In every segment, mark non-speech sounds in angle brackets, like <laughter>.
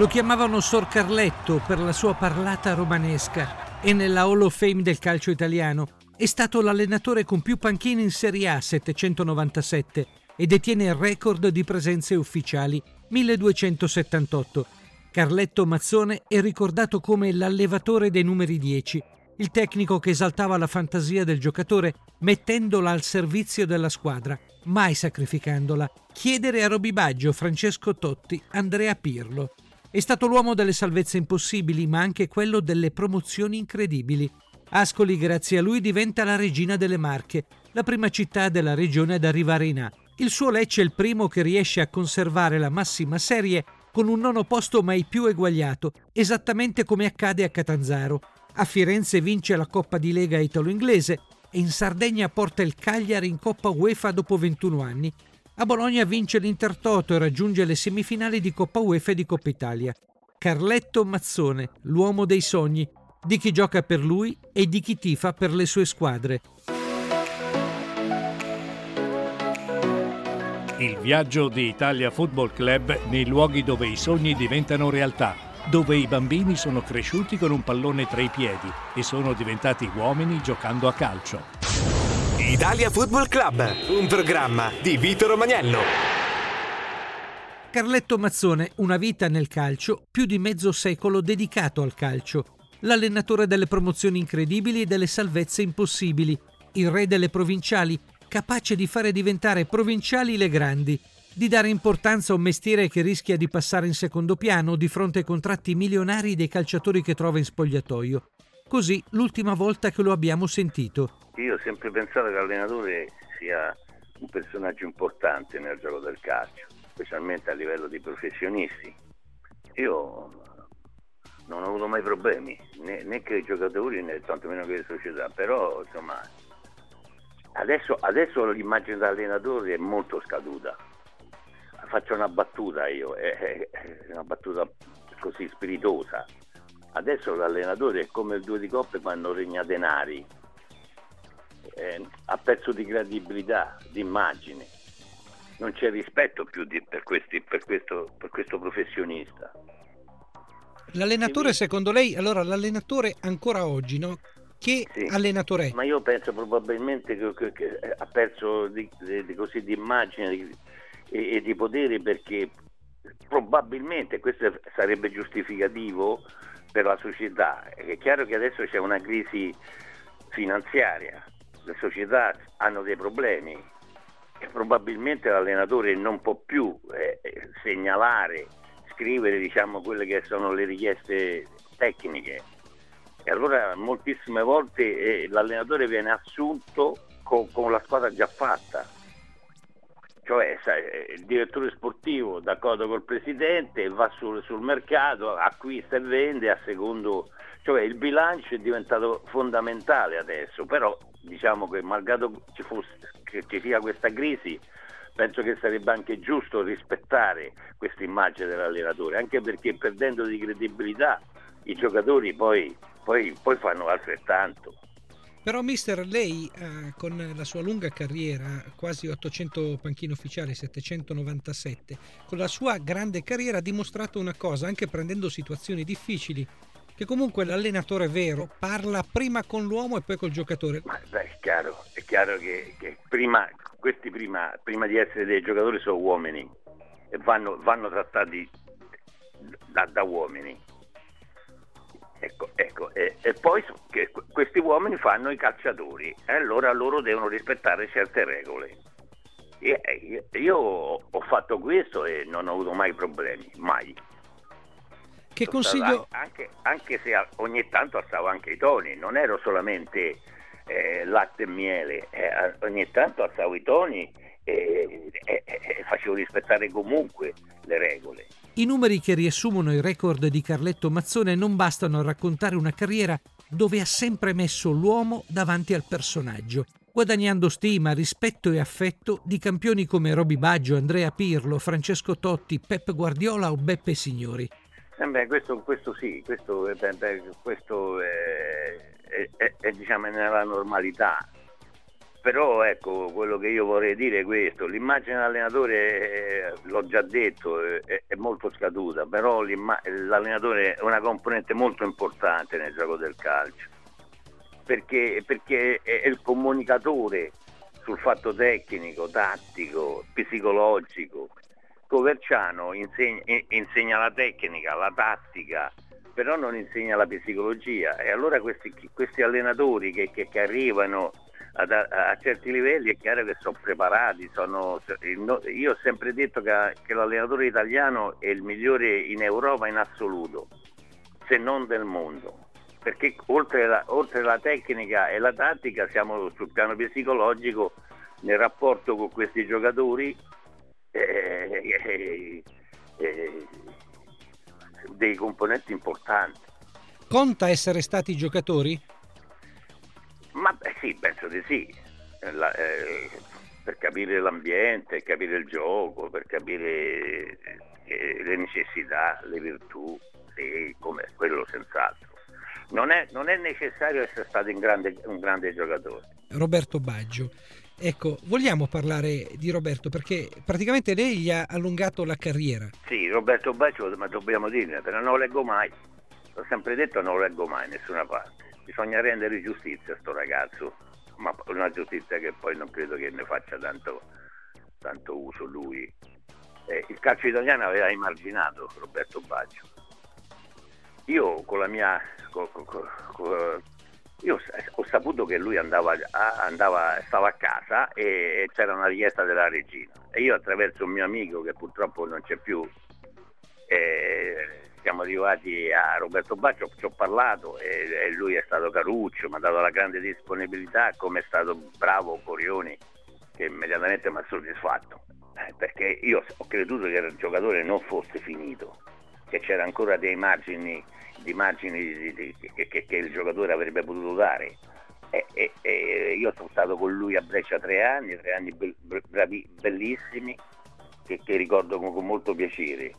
Lo chiamavano Sor Carletto per la sua parlata romanesca e nella Hall of Fame del calcio italiano è stato l'allenatore con più panchine in Serie A 797 e detiene il record di presenze ufficiali 1278. Carletto Mazzone è ricordato come l'allevatore dei numeri 10, il tecnico che esaltava la fantasia del giocatore mettendola al servizio della squadra, mai sacrificandola. Chiedere a Roby Baggio, Francesco Totti, Andrea Pirlo. È stato l'uomo delle salvezze impossibili, ma anche quello delle promozioni incredibili. Ascoli, grazie a lui, diventa la regina delle Marche, la prima città della regione ad arrivare in A. Il suo Lecce è il primo che riesce a conservare la massima serie con un nono posto mai più eguagliato, esattamente come accade a Catanzaro. A Firenze vince la Coppa di Lega italo-inglese e in Sardegna porta il Cagliari in Coppa UEFA dopo 21 anni. A Bologna vince l'Intertoto e raggiunge le semifinali di Coppa UEFA e di Coppa Italia. Carletto Mazzone, l'uomo dei sogni, di chi gioca per lui e di chi tifa per le sue squadre. Il viaggio di Italia Football Club nei luoghi dove i sogni diventano realtà, dove i bambini sono cresciuti con un pallone tra i piedi e sono diventati uomini giocando a calcio. Italia Football Club, un programma di Vito Romagnello. Carletto Mazzone, una vita nel calcio, più di mezzo secolo dedicato al calcio l'allenatore delle promozioni incredibili e delle salvezze impossibili, il re delle provinciali, capace di fare diventare provinciali le grandi, di dare importanza a un mestiere che rischia di passare in secondo piano di fronte ai contratti milionari dei calciatori che trova in spogliatoio. Così l'ultima volta che lo abbiamo sentito. Io ho sempre pensato che l'allenatore sia un personaggio importante nel gioco del calcio, specialmente a livello di professionisti. Io non ho avuto mai problemi, né, né che i giocatori né tantomeno che le società, però insomma adesso, adesso l'immagine dell'allenatore è molto scaduta. Faccio una battuta io, è, è una battuta così spiritosa. Adesso l'allenatore è come il due di coppe quando regna denari, eh, ha perso di credibilità, di immagine, non c'è rispetto più di, per, questi, per, questo, per questo professionista. L'allenatore, secondo lei, allora l'allenatore ancora oggi, no? Che sì, allenatore è? Ma io penso probabilmente che, che, che ha perso di, di, di, così di immagine di, e, e, di potere perché probabilmente questo sarebbe giustificativo per la società. È chiaro che adesso c'è una crisi finanziaria, le società hanno dei problemi e probabilmente l'allenatore non può più eh, segnalare scrivere diciamo, quelle che sono le richieste tecniche. E allora moltissime volte eh, l'allenatore viene assunto con, con, la squadra già fatta. Cioè sai, eh, il direttore sportivo d'accordo col presidente va sul, sul mercato, acquista e vende a secondo... Cioè il bilancio è diventato fondamentale adesso, però diciamo che malgrado ci, fosse, che ci sia questa crisi penso che sarebbe anche giusto rispettare questa immagine dell'allenatore, anche perché perdendo di credibilità i giocatori poi, poi, poi fanno altrettanto. Però mister, lei eh, con la sua lunga carriera, quasi 800 panchine ufficiali, 797, con la sua grande carriera ha dimostrato una cosa, anche prendendo situazioni difficili, che comunque l'allenatore vero parla prima con l'uomo e poi col giocatore. Ma beh, è chiaro, è chiaro che, che prima, questi prima, prima, di essere dei giocatori sono uomini e vanno, vanno trattati da, da, uomini. Ecco, ecco, e, e poi che questi uomini fanno i calciatori e allora loro devono rispettare certe regole. E, io ho fatto questo e non ho avuto mai problemi, mai. Che consiglio... Anche, anche, se ogni tanto alzavo anche i toni, non ero solamente eh, latte e miele, eh, ogni tanto alzavo i toni e, e, e facevo rispettare comunque le regole. I numeri che riassumono il record di Carletto Mazzone non bastano a raccontare una carriera dove ha sempre messo l'uomo davanti al personaggio, guadagnando stima, rispetto e affetto di campioni come Roby Baggio, Andrea Pirlo, Francesco Totti, Pep Guardiola o Beppe Signori. Eh beh, questo, questo, sì, questo, eh, beh, questo è, è, è, è, diciamo nella normalità. Però ecco, quello che io vorrei dire è questo, l'immagine dell'allenatore, eh, l'ho già detto, eh, è molto scaduta, però l'allenatore è una componente molto importante nel gioco del calcio, perché, perché è il comunicatore sul fatto tecnico, tattico, psicologico. Coverciano insegna, insegna la tecnica, la tattica, però non insegna la psicologia. E allora questi, questi allenatori che, che, che arrivano ad, a, certi livelli è chiaro che sono preparati. Sono, io ho sempre detto che, che, l'allenatore italiano è il migliore in Europa in assoluto, se non del mondo. Perché oltre la, oltre la tecnica e la tattica siamo sul piano psicologico nel rapporto con questi giocatori eh, eh, eh, dei componenti importanti. Conta essere stati giocatori? Sì, penso di sì, La, eh, per capire l'ambiente, capire il gioco, per capire eh, le necessità, le virtù, e come quello senz'altro. Non è, non è necessario essere stato un grande, un grande giocatore. Roberto Baggio. Ecco, vogliamo parlare di Roberto perché praticamente lei gli ha allungato la carriera. Sì, Roberto Baggio, ma dobbiamo dirne, però non lo leggo mai. L'ho sempre detto, non lo leggo mai nessuna parte bisogna rendere giustizia a sto ragazzo, ma una giustizia che poi non credo che ne faccia tanto, tanto uso lui. Eh, il calcio italiano aveva emarginato Roberto Baggio. Io con la mia... Con, con, con, io ho saputo che lui andava, andava, stava a casa e c'era una richiesta della regina e io attraverso un mio amico che purtroppo non c'è più eh, siamo arrivati a Roberto Baccio, ci ho parlato e, e, lui è stato caruccio, mi ha dato la grande disponibilità, come è stato bravo Corioni che immediatamente mi ha soddisfatto, eh, perché io ho creduto che il giocatore non fosse finito, che c'era ancora dei margini, dei margini di, di, che, che, che, il giocatore avrebbe potuto dare. E, e, e, io sono stato con lui a Brescia tre anni, tre anni be, bravi, bellissimi, che, che ricordo con, con molto piacere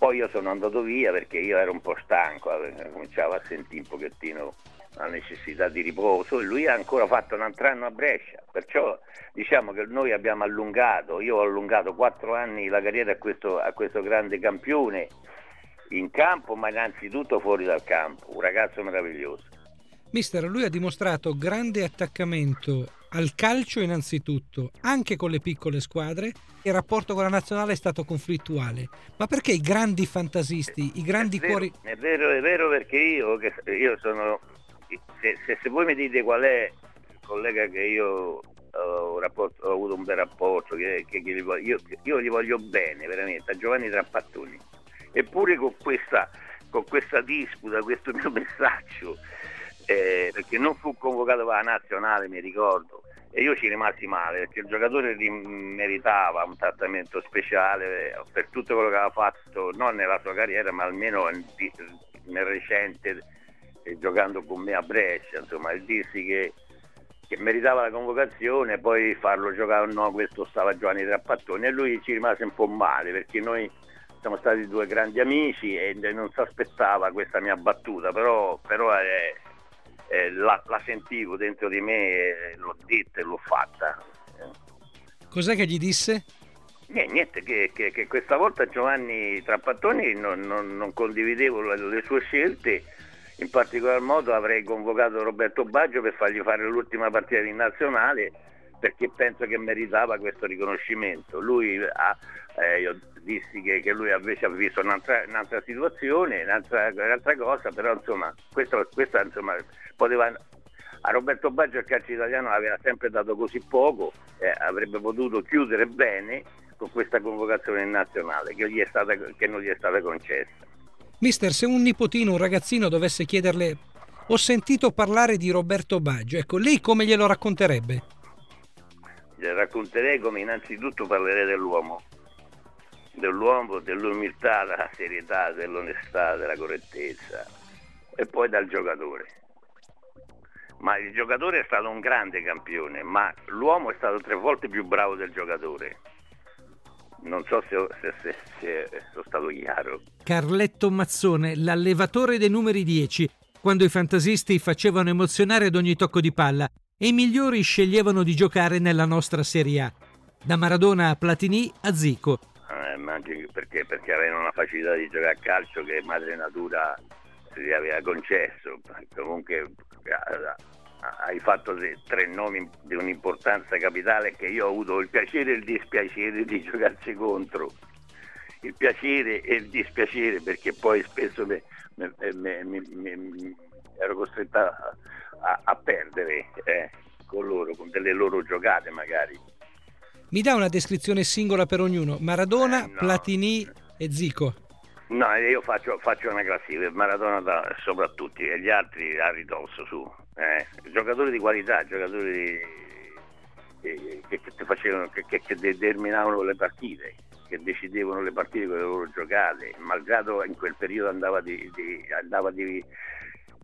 poi io sono andato via perché io ero un po' stanco, cominciavo a sentire un pochettino la necessità di riposo e lui ha ancora fatto un altro anno a Brescia, perciò diciamo che noi abbiamo allungato, io ho allungato quattro anni la carriera a questo, a questo grande campione in campo ma innanzitutto fuori dal campo, un ragazzo meraviglioso. Mister, lui ha dimostrato grande attaccamento al calcio innanzitutto, anche con le piccole squadre. Il rapporto con la nazionale è stato conflittuale. Ma perché i grandi fantasisti, i grandi è vero, cuori... È vero, è vero perché io, io sono... Se, se, se, voi mi dite qual è il collega che io ho, rapporto, ho avuto un bel rapporto, che, che, che gli voglio, io, io, gli voglio bene veramente, a Giovanni Trappattoni. Eppure con questa, con questa disputa, questo mio <laughs> messaggio, eh, perché non fu convocato per la nazionale, mi ricordo, e io ci rimasi male perché il giocatore meritava un trattamento speciale per tutto quello che aveva fatto, non nella sua carriera, ma almeno nel recente, eh, giocando con me a Brescia, insomma, il dirsi che, che meritava la convocazione poi farlo giocare no, questo stava Giovanni Trappattoni e lui ci rimase un po' male perché noi siamo stati due grandi amici e non si aspettava questa mia battuta, però, però è, eh, la, la, sentivo dentro di me, eh, l'ho detta e l'ho fatta. Cos'è che gli disse? Niente, niente che, che, che, questa volta Giovanni Trappattoni non, non, non condividevo le, le, sue scelte, in particolar modo avrei convocato Roberto Baggio per fargli fare l'ultima partita in nazionale perché penso che meritava questo riconoscimento. Lui ha, eh, io dissi che, che, lui invece ha visto un'altra, un'altra situazione, un'altra, un'altra, cosa, però insomma, questo, questa insomma, poteva, a Roberto Baggio il calcio italiano aveva sempre dato così poco, eh, avrebbe potuto chiudere bene con questa convocazione nazionale che, gli stata, che non gli è stata concessa. Mister, se un nipotino, un ragazzino dovesse chiederle ho sentito parlare di Roberto Baggio, ecco, lei come glielo racconterebbe? Racconterei come innanzitutto parlerei dell'uomo, dell'uomo, dell'umiltà, della serietà, dell'onestà, della correttezza e poi dal giocatore ma il giocatore è stato un grande campione, ma l'uomo è stato tre volte più bravo del giocatore. Non so se, se, se, se sono stato chiaro. Carletto Mazzone, l'allevatore dei numeri 10, quando i fantasisti facevano emozionare ad ogni tocco di palla e i migliori sceglievano di giocare nella nostra Serie A, da Maradona a Platini a Zico. Eh, ma anche perché, perché avevano una facilità di giocare a calcio che madre natura si aveva concesso. Comunque eh, hai fatto tre nomi di un'importanza capitale che io ho avuto il piacere e il dispiacere di giocarci contro. Il piacere e il dispiacere perché poi spesso me, me, me, me ero costretta a, a perdere eh, con loro, con delle loro giocate magari. Mi dà una descrizione singola per ognuno, Maradona, eh, no. Platini e Zico. No, io faccio, faccio una classifica, Maradona da, soprattutto e gli altri a ridosso su. Eh, giocatori di qualità, giocatori che, che, che, facevano, che, che, determinavano le partite, che decidevano le partite con le loro giocate, malgrado in quel periodo andava di, di, andava di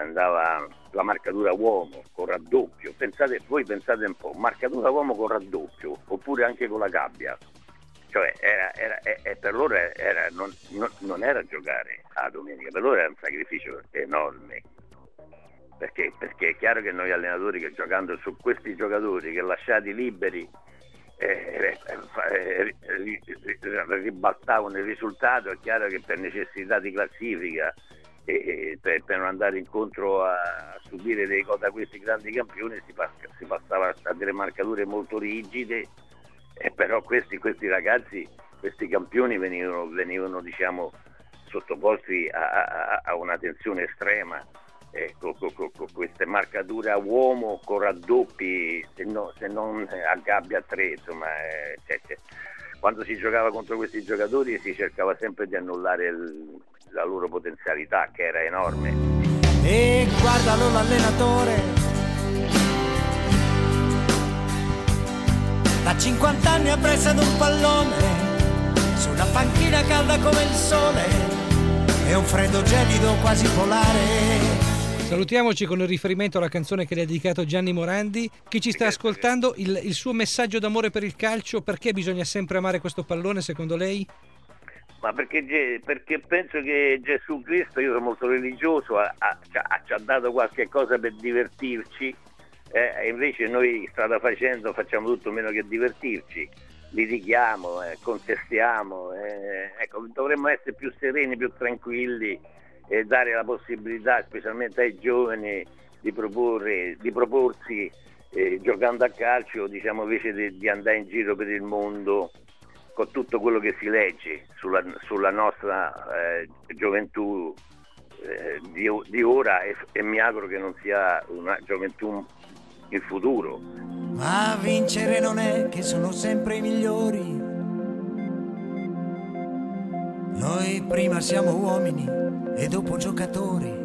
andava la marcatura uomo con raddoppio. Pensate, voi pensate un po', marcatura uomo con raddoppio, oppure anche con la gabbia. Cioè era, era, era, per loro non, non, non, era giocare a domenica, per loro era un sacrificio enorme. Perché? Perché è chiaro che noi allenatori che giocando su questi giocatori che lasciati liberi eh, eh, eh, ribaltavano il risultato, è chiaro che per necessità di classifica e per, per, non andare incontro a, a subire dei, da questi grandi campioni si, passa, si, passava a delle marcature molto rigide. E però questi, questi ragazzi, questi campioni venivano, venivano diciamo, sottoposti a, a, a, una tensione estrema. Eh, con, con, con, queste marcature a uomo con raddoppi se, no, se non a gabbia a tre insomma eh, cioè, cioè, quando si giocava contro questi giocatori si cercava sempre di annullare il, la loro potenzialità che era enorme. E guardalo l'allenatore. Da 50 anni appresa ad un pallone, sulla panchina calda come il sole, e un freddo gelido quasi polare. Salutiamoci con il riferimento alla canzone che le ha dedicato Gianni Morandi. Chi ci sta ascoltando, il, il suo messaggio d'amore per il calcio, perché bisogna sempre amare questo pallone secondo lei? Ma perché, perché, penso che Gesù Cristo, io sono molto religioso, ha, ha, ci ha dato qualche cosa per divertirci eh, invece noi strada facendo facciamo tutto meno che divertirci, litighiamo, eh, contestiamo, eh, ecco, dovremmo essere più sereni, più tranquilli e dare la possibilità, specialmente ai giovani, di, proporre, di proporsi eh, giocando a calcio, diciamo invece di, di, andare in giro per il mondo con tutto quello che si legge sulla, sulla nostra eh, gioventù eh, di, di, ora e, e mi auguro che non sia una gioventù in futuro. Ma vincere non è che sono sempre i migliori. Noi prima siamo uomini e dopo giocatori.